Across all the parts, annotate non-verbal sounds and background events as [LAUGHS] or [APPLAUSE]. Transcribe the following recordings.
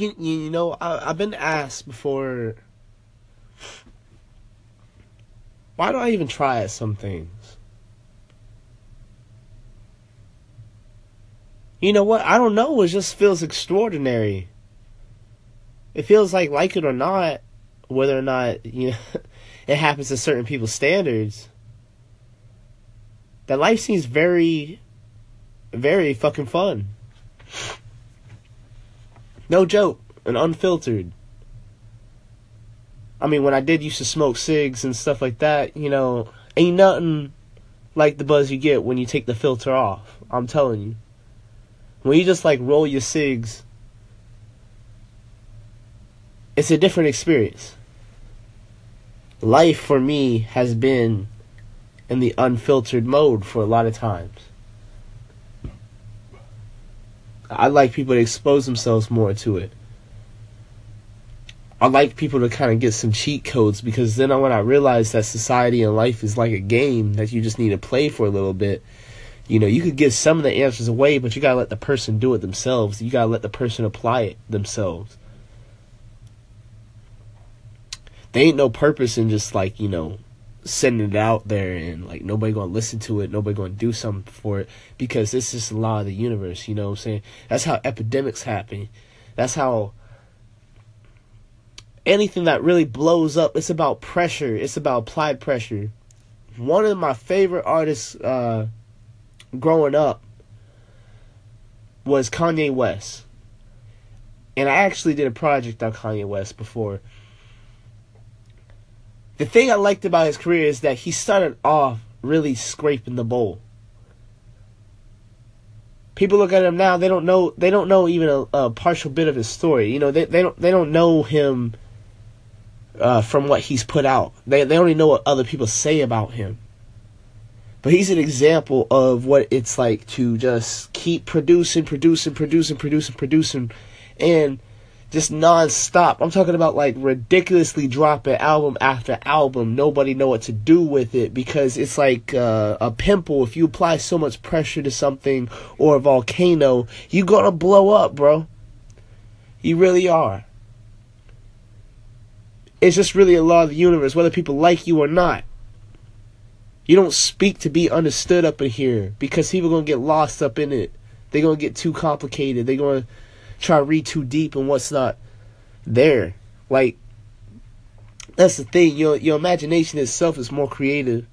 you, you know, I, I've been asked before, why do I even try at some things? You know what? I don't know. It just feels extraordinary. It feels like, like it or not, whether or not, you know, [LAUGHS] it happens to certain people's standards, that life seems very, very fucking fun. No joke, and unfiltered. I mean, when I did used to smoke cigs and stuff like that, you know, ain't nothing like the buzz you get when you take the filter off. I'm telling you. When you just like roll your cigs, it's a different experience. Life for me has been in the unfiltered mode for a lot of times. I like people to expose themselves more to it. I like people to kind of get some cheat codes because then when I realize that society and life is like a game that you just need to play for a little bit, you know, you could give some of the answers away, but you gotta let the person do it themselves. You gotta let the person apply it themselves. There ain't no purpose in just like, you know, sending it out there and like nobody gonna listen to it, nobody gonna do something for it because this is the law of the universe, you know what I'm saying? That's how epidemics happen. That's how anything that really blows up, it's about pressure. It's about applied pressure. One of my favorite artists uh, growing up was Kanye West. And I actually did a project on Kanye West before the thing I liked about his career is that he started off really scraping the bowl. People look at him now; they don't know. They don't know even a, a partial bit of his story. You know, they they don't they don't know him uh, from what he's put out. They they only know what other people say about him. But he's an example of what it's like to just keep producing, producing, producing, producing, producing, and just non-stop. I'm talking about like ridiculously dropping album after album. Nobody know what to do with it because it's like uh, a pimple. If you apply so much pressure to something or a volcano, you're gonna blow up, bro. You really are. It's just really a law of the universe, whether people like you or not. You don't speak to be understood up in here because people gonna get lost up in it. They're gonna get too complicated. They're gonna try to read too deep in what's not there. Like that's the thing. Your your imagination itself is more creative.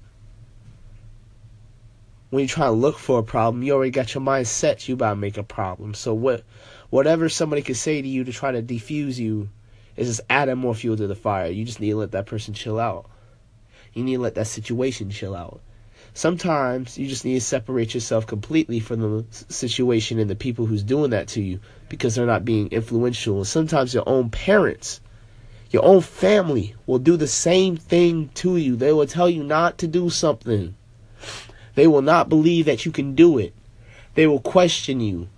When you try to look for a problem, you already got your mind set. You about to make a problem. So what, whatever somebody could say to you to try to defuse you, is just adding more fuel to the fire. You just need to let that person chill out. You need to let that situation chill out. Sometimes you just need to separate yourself completely from the situation and the people who's doing that to you because they're not being influential. And sometimes your own parents, your own family will do the same thing to you. They will tell you not to do something. They will not believe that you can do it. They will question you.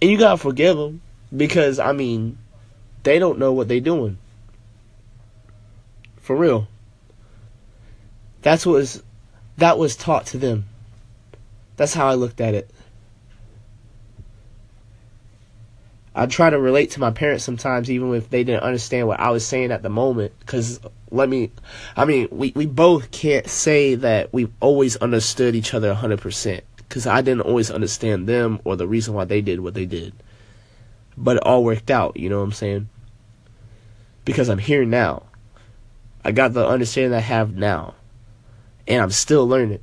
And you gotta forgive them because, I mean, they don't know what they're doing. For real. That's what was that was taught to them. That's how I looked at it. I try to relate to my parents sometimes, even if they didn't understand what I was saying at the moment. Because let me, I mean, we, we both can't say that we've always understood each other 100%. Because I didn't always understand them or the reason why they did what they did. But it all worked out, you know what I'm saying? Because I'm here now. I got the understanding I have now and I'm still learning.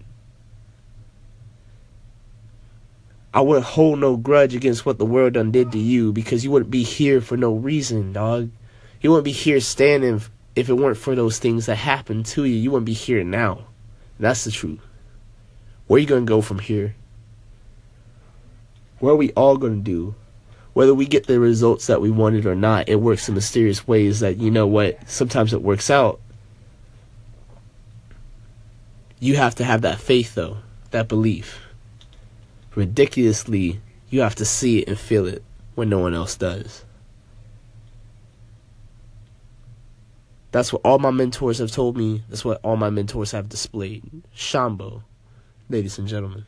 I wouldn't hold no grudge against what the world done did to you because you wouldn't be here for no reason, dog. You wouldn't be here standing if it weren't for those things that happened to you. You wouldn't be here now. That's the truth. Where you gonna go from here? What are we all gonna do? Whether we get the results that we wanted or not, it works in mysterious ways that you know what, sometimes it works out you have to have that faith, though, that belief. Ridiculously, you have to see it and feel it when no one else does. That's what all my mentors have told me. That's what all my mentors have displayed. Shambo, ladies and gentlemen.